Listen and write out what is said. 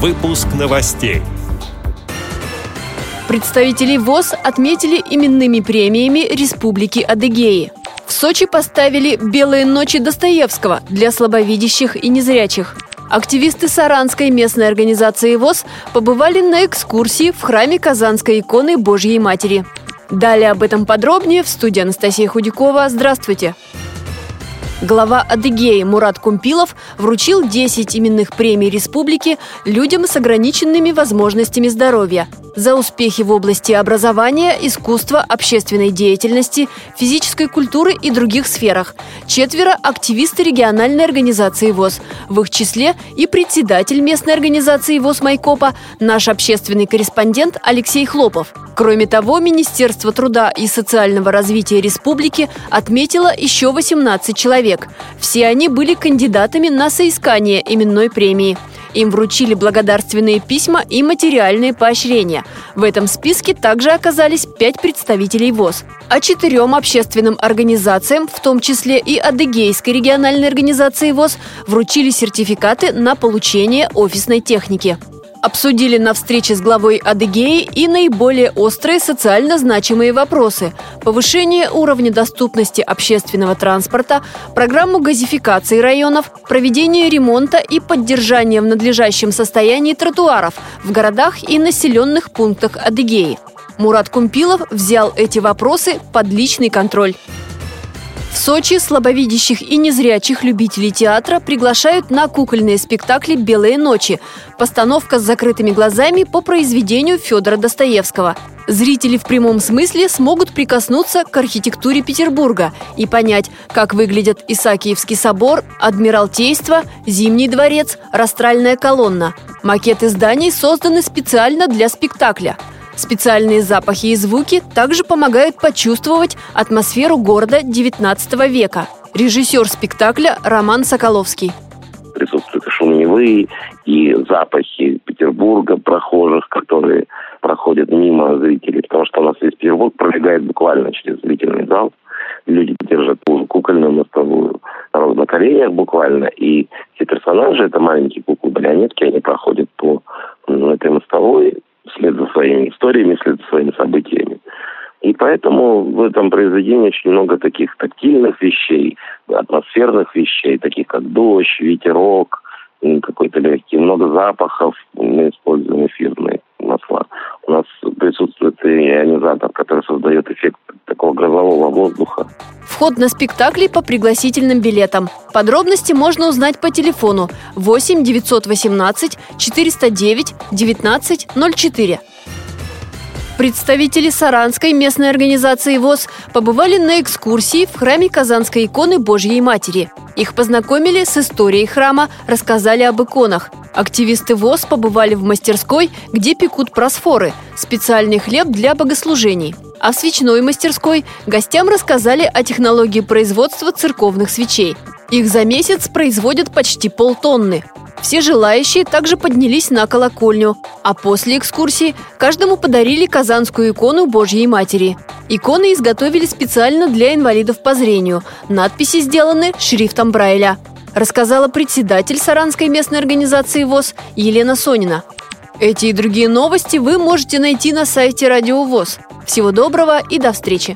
Выпуск новостей. Представителей ВОЗ отметили именными премиями Республики Адыгеи. В Сочи поставили «Белые ночи Достоевского» для слабовидящих и незрячих. Активисты Саранской местной организации ВОЗ побывали на экскурсии в храме Казанской иконы Божьей Матери. Далее об этом подробнее в студии Анастасия Худякова. Здравствуйте! Глава Адыгеи Мурат Кумпилов вручил 10 именных премий республики людям с ограниченными возможностями здоровья за успехи в области образования, искусства, общественной деятельности, физической культуры и других сферах. Четверо – активисты региональной организации ВОЗ. В их числе и председатель местной организации ВОЗ Майкопа, наш общественный корреспондент Алексей Хлопов. Кроме того, Министерство труда и социального развития республики отметило еще 18 человек. Все они были кандидатами на соискание именной премии. Им вручили благодарственные письма и материальные поощрения. В этом списке также оказались пять представителей ВОЗ. А четырем общественным организациям, в том числе и Адыгейской региональной организации ВОЗ, вручили сертификаты на получение офисной техники. Обсудили на встрече с главой Адыгеи и наиболее острые социально значимые вопросы – повышение уровня доступности общественного транспорта, программу газификации районов, проведение ремонта и поддержание в надлежащем состоянии тротуаров в городах и населенных пунктах Адыгеи. Мурат Кумпилов взял эти вопросы под личный контроль. В Сочи слабовидящих и незрячих любителей театра приглашают на кукольные спектакли «Белые ночи» – постановка с закрытыми глазами по произведению Федора Достоевского. Зрители в прямом смысле смогут прикоснуться к архитектуре Петербурга и понять, как выглядят Исаакиевский собор, Адмиралтейство, Зимний дворец, Растральная колонна. Макеты зданий созданы специально для спектакля – Специальные запахи и звуки также помогают почувствовать атмосферу города XIX века. Режиссер спектакля Роман Соколовский. Присутствуют и и запахи Петербурга, прохожих, которые проходят мимо зрителей, потому что у нас весь Петербург пролегает буквально через зрительный зал. Люди держат кукольную мостовую на коленях буквально, и все персонажи, это маленькие куклы-марионетки, они проходят по этой мостовой, вслед за своими историями, вслед за своими событиями. И поэтому в этом произведении очень много таких тактильных вещей, атмосферных вещей, таких как дождь, ветерок, какой-то легкий, много запахов. Мы используем эфирные масла. У нас присутствует и ионизатор, который создает эффект такого грозового воздуха. Вход на спектакли по пригласительным билетам. Подробности можно узнать по телефону 8 918 409 19 04. Представители Саранской местной организации ВОЗ побывали на экскурсии в храме Казанской иконы Божьей Матери. Их познакомили с историей храма, рассказали об иконах. Активисты ВОЗ побывали в мастерской, где пекут просфоры – специальный хлеб для богослужений – а в свечной мастерской гостям рассказали о технологии производства церковных свечей. Их за месяц производят почти полтонны. Все желающие также поднялись на колокольню, а после экскурсии каждому подарили казанскую икону Божьей Матери. Иконы изготовили специально для инвалидов по зрению. Надписи сделаны шрифтом Брайля. Рассказала председатель Саранской местной организации ВОЗ Елена Сонина. Эти и другие новости вы можете найти на сайте Радио ВОЗ. Всего доброго и до встречи!